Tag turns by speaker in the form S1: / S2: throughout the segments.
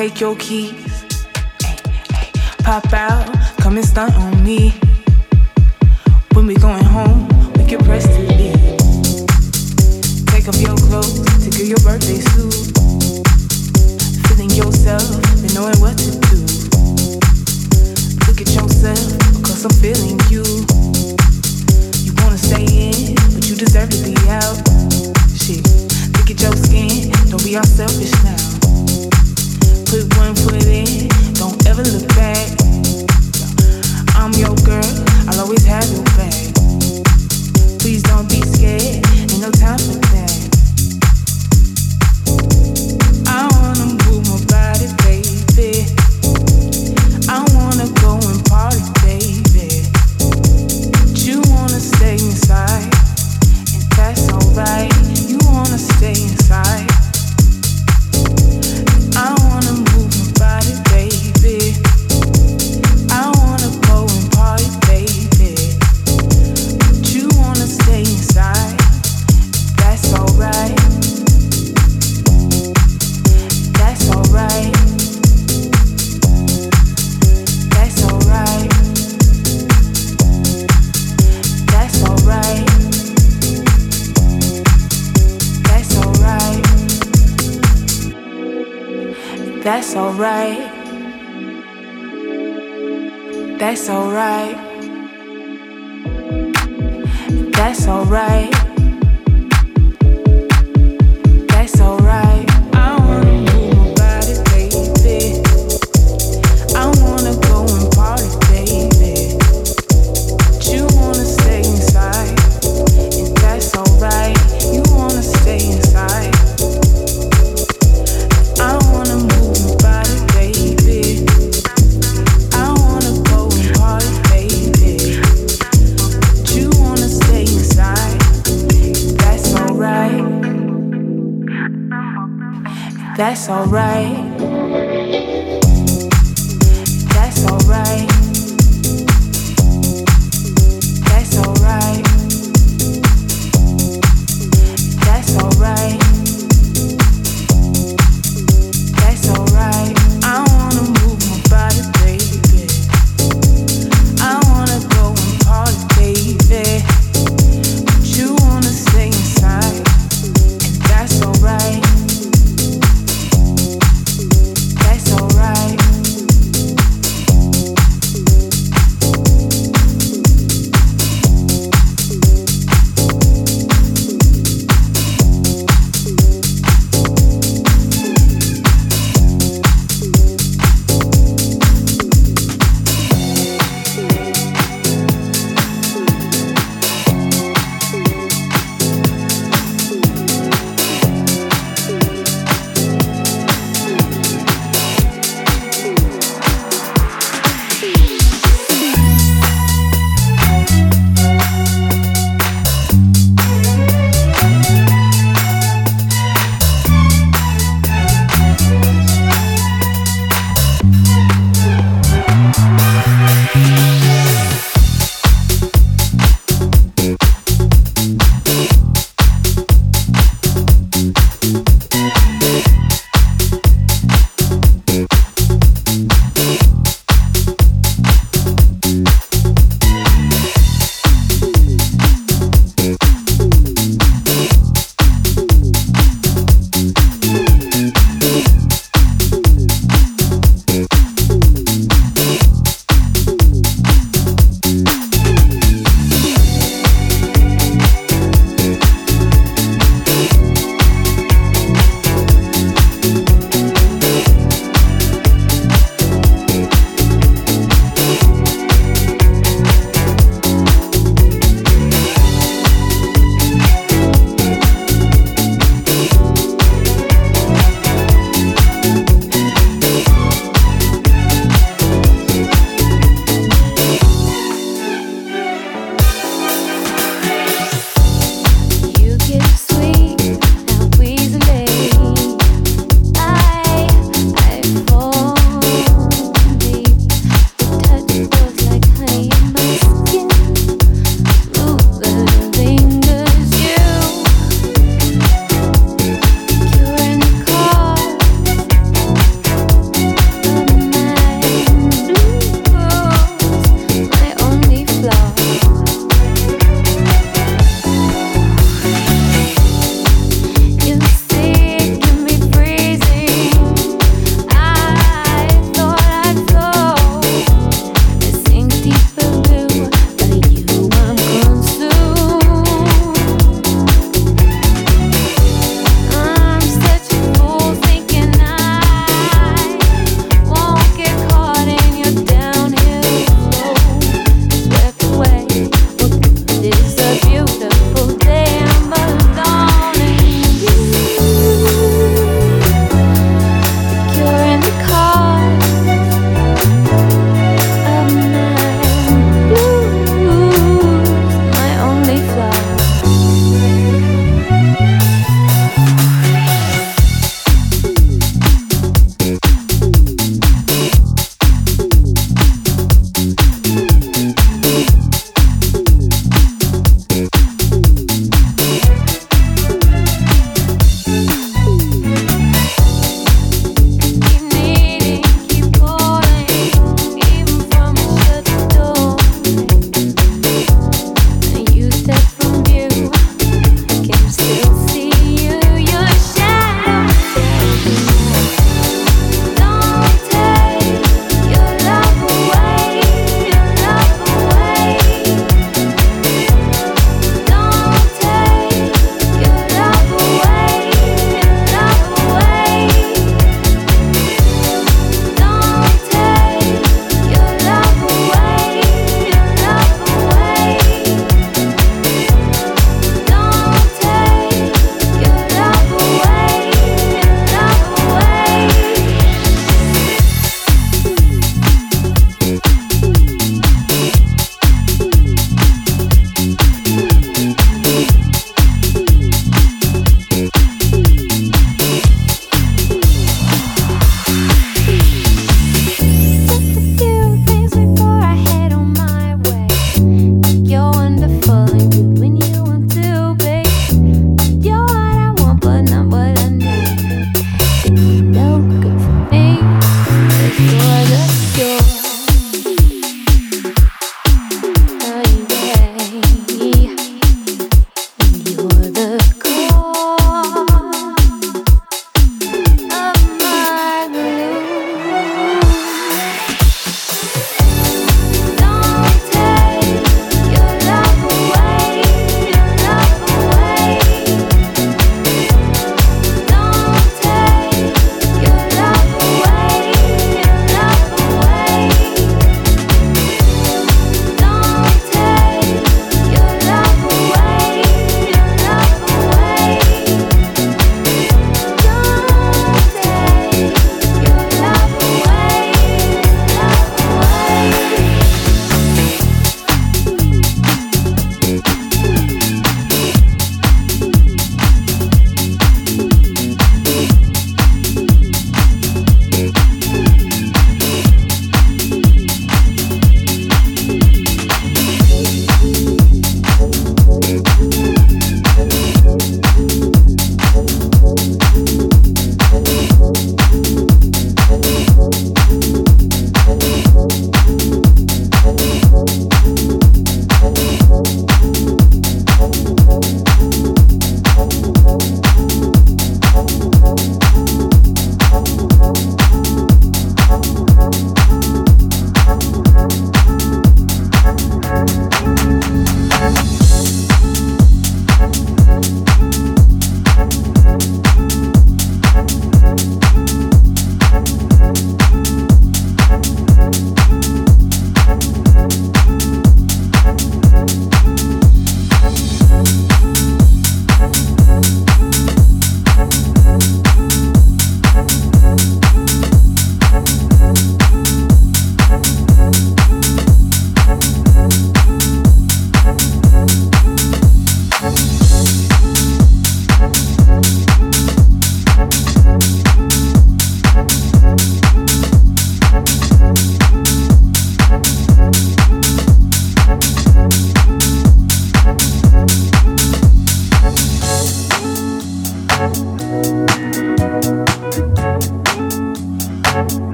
S1: take your keys.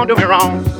S2: Realize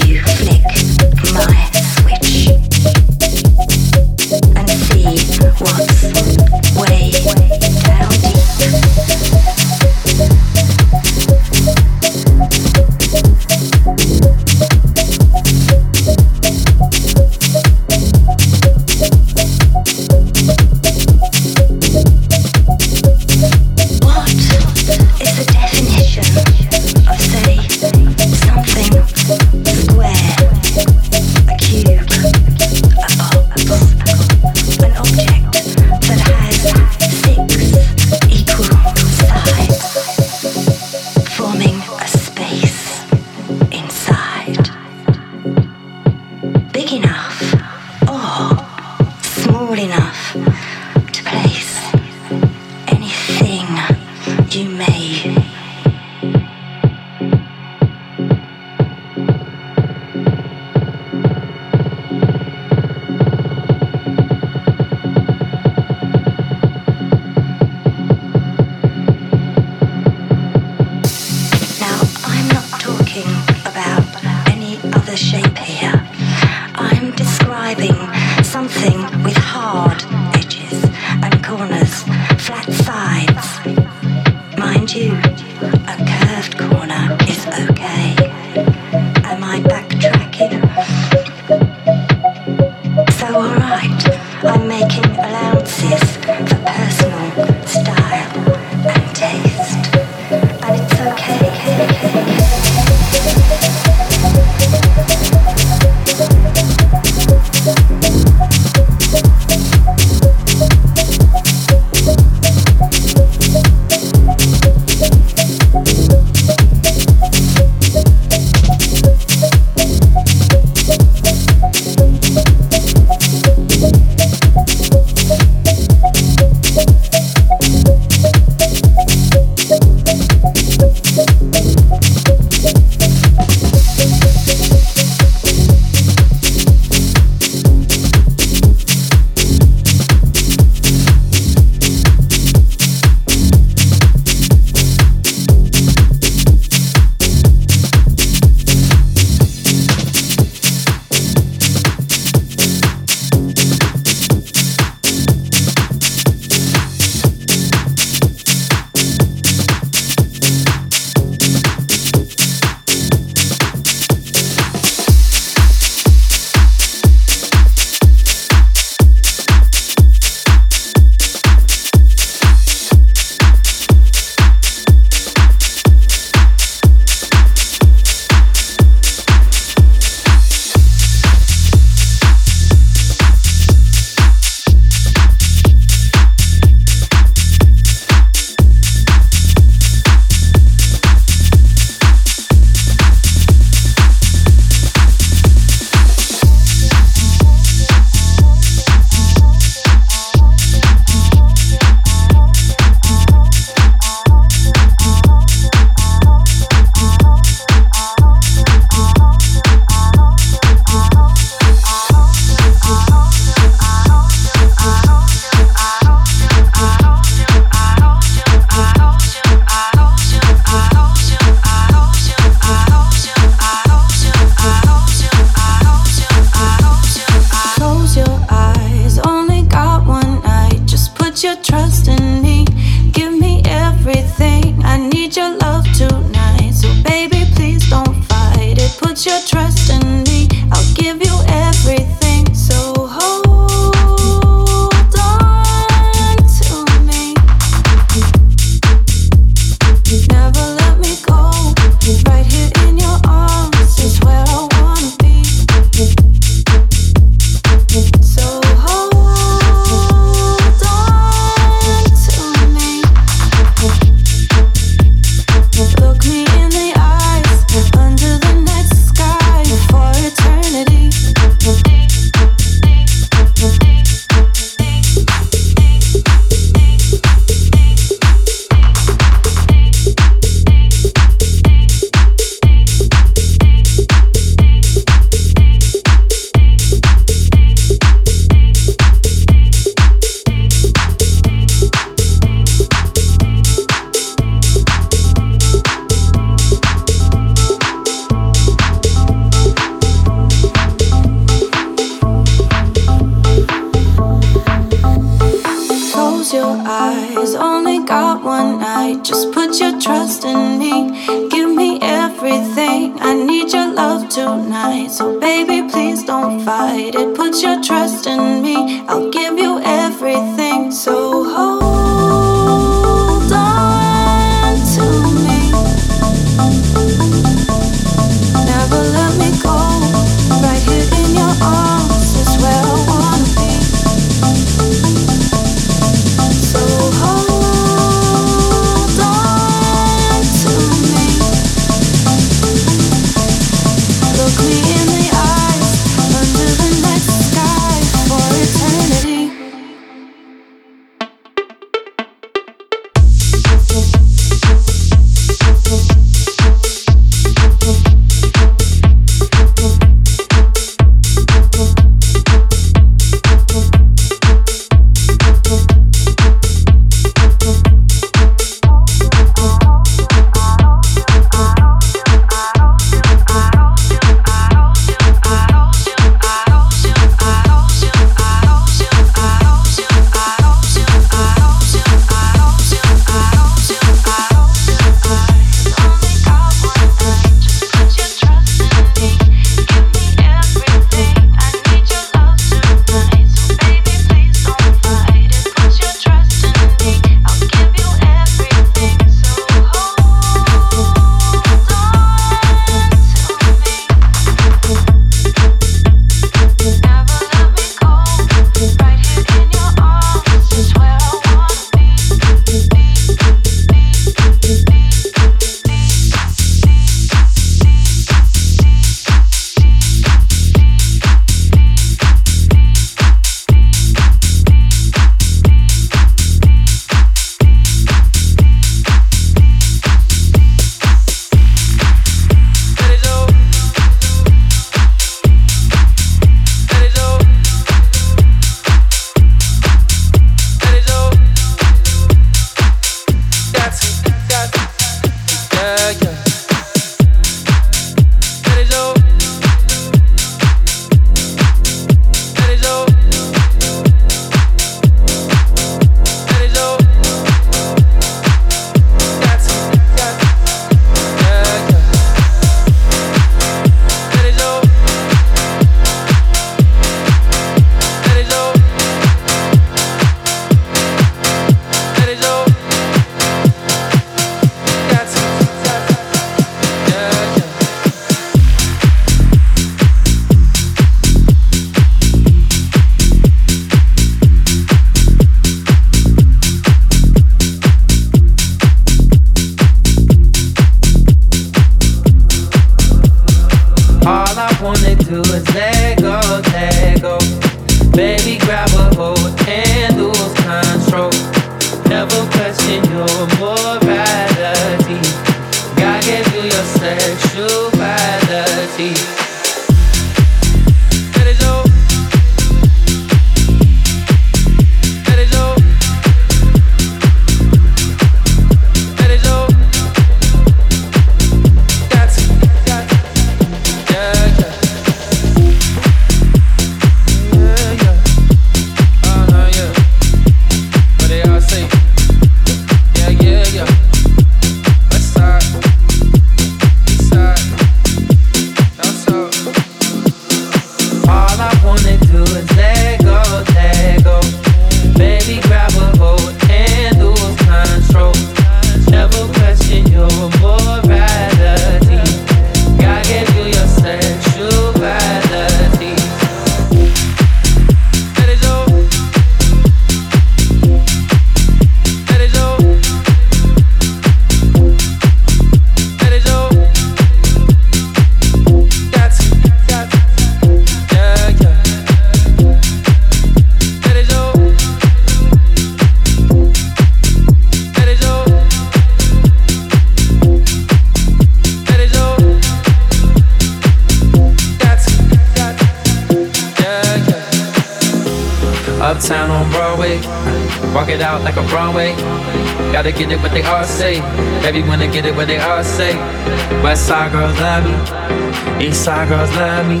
S3: Side girls love me,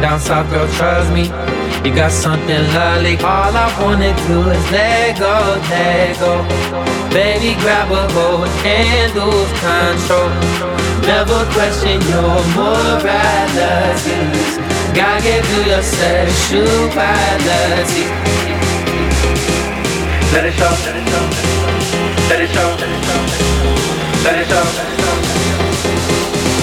S3: down south girls trust me. You got something lovely. All I wanna do is let go, let go. Baby, grab a hold and lose control. Never question your morality. God gave you your sexuality. Let it show,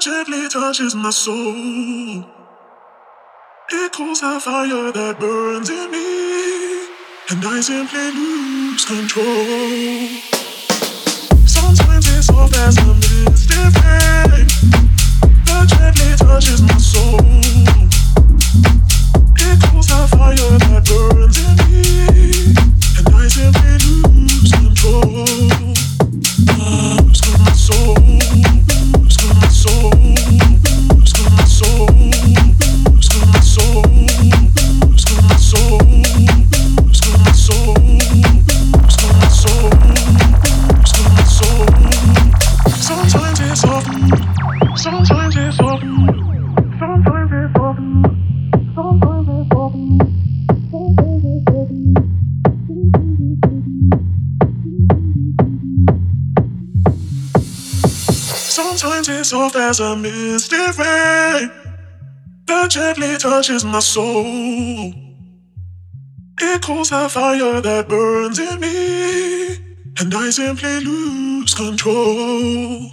S4: Gently touches my soul. It cools the fire that burns in me, and I simply lose control. Sometimes it's soft as a rain that gently touches my soul. It cools the fire that burns in me, and I simply lose control. Lose my soul, Sometimes it's soft, sometimes it's soft, sometimes it's soft, Sometimes it's soft as a misty rain that gently touches my soul. It cools the fire that burns in me, and I simply lose control.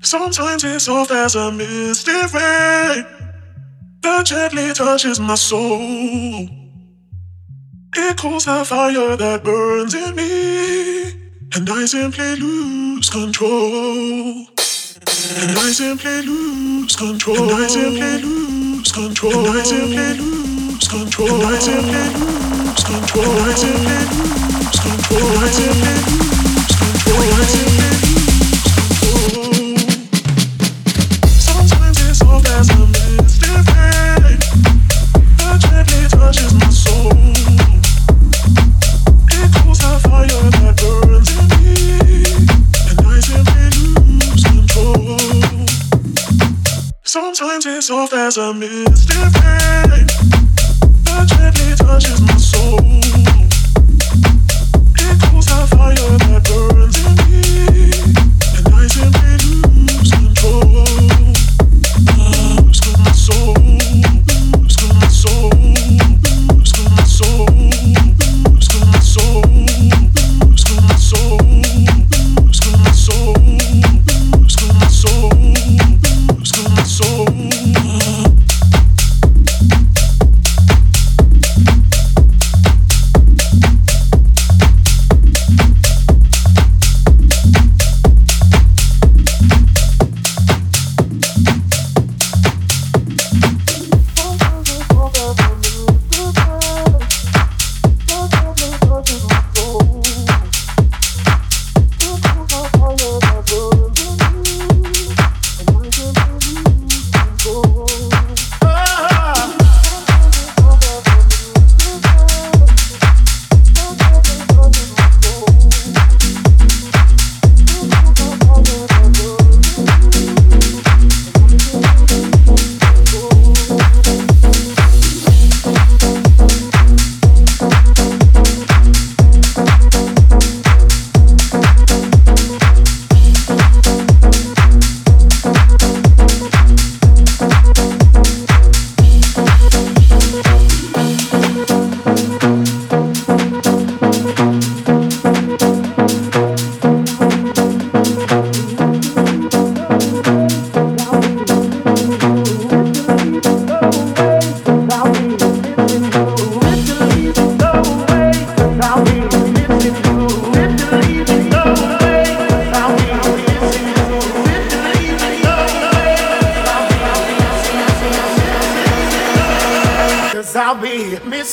S4: Sometimes it's soft as a misty rain that gently touches my soul. It cools the fire that burns in me, and I simply lose control. And I simply lose control. And I simply lose control. And I simply lose control. And I simply lose control. And I simply lose control. And I simply lose control. And I simply lose control. Sometimes it's soft as a rain that gently touches my soul. It cools the fire Sometimes it's soft as a misty rain that gently touches my soul. It cools the fire that burns in me,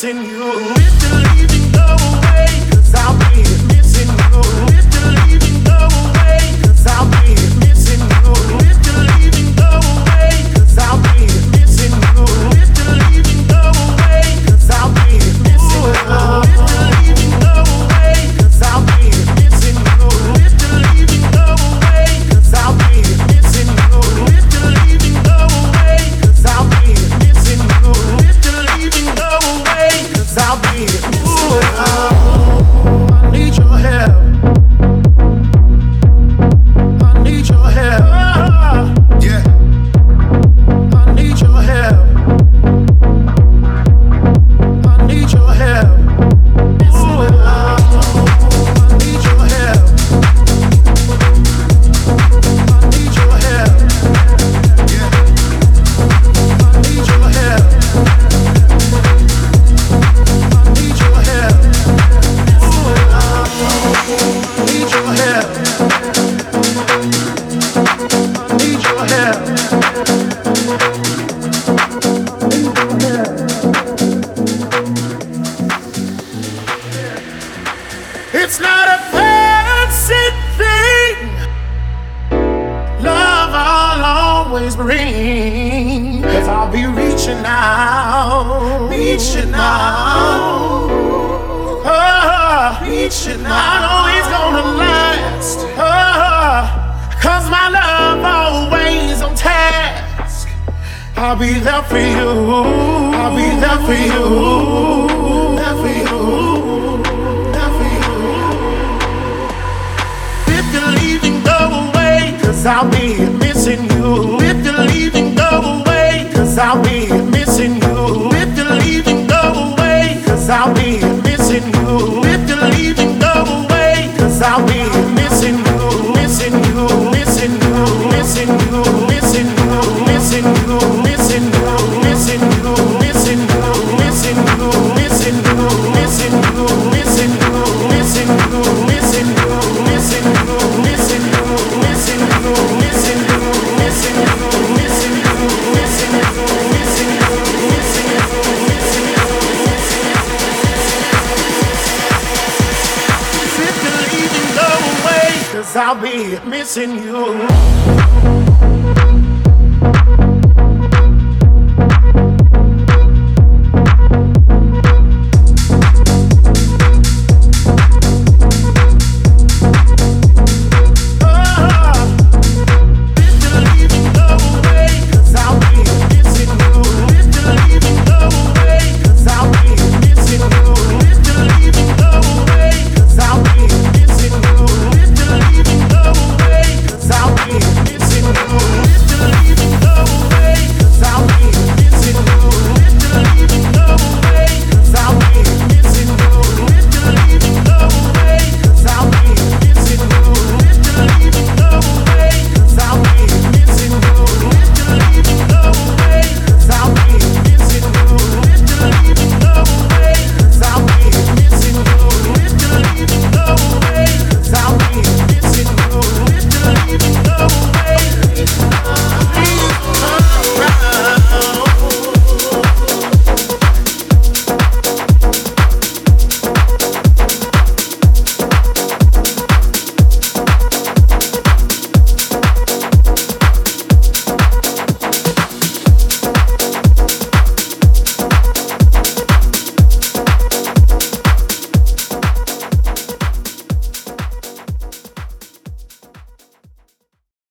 S5: I'll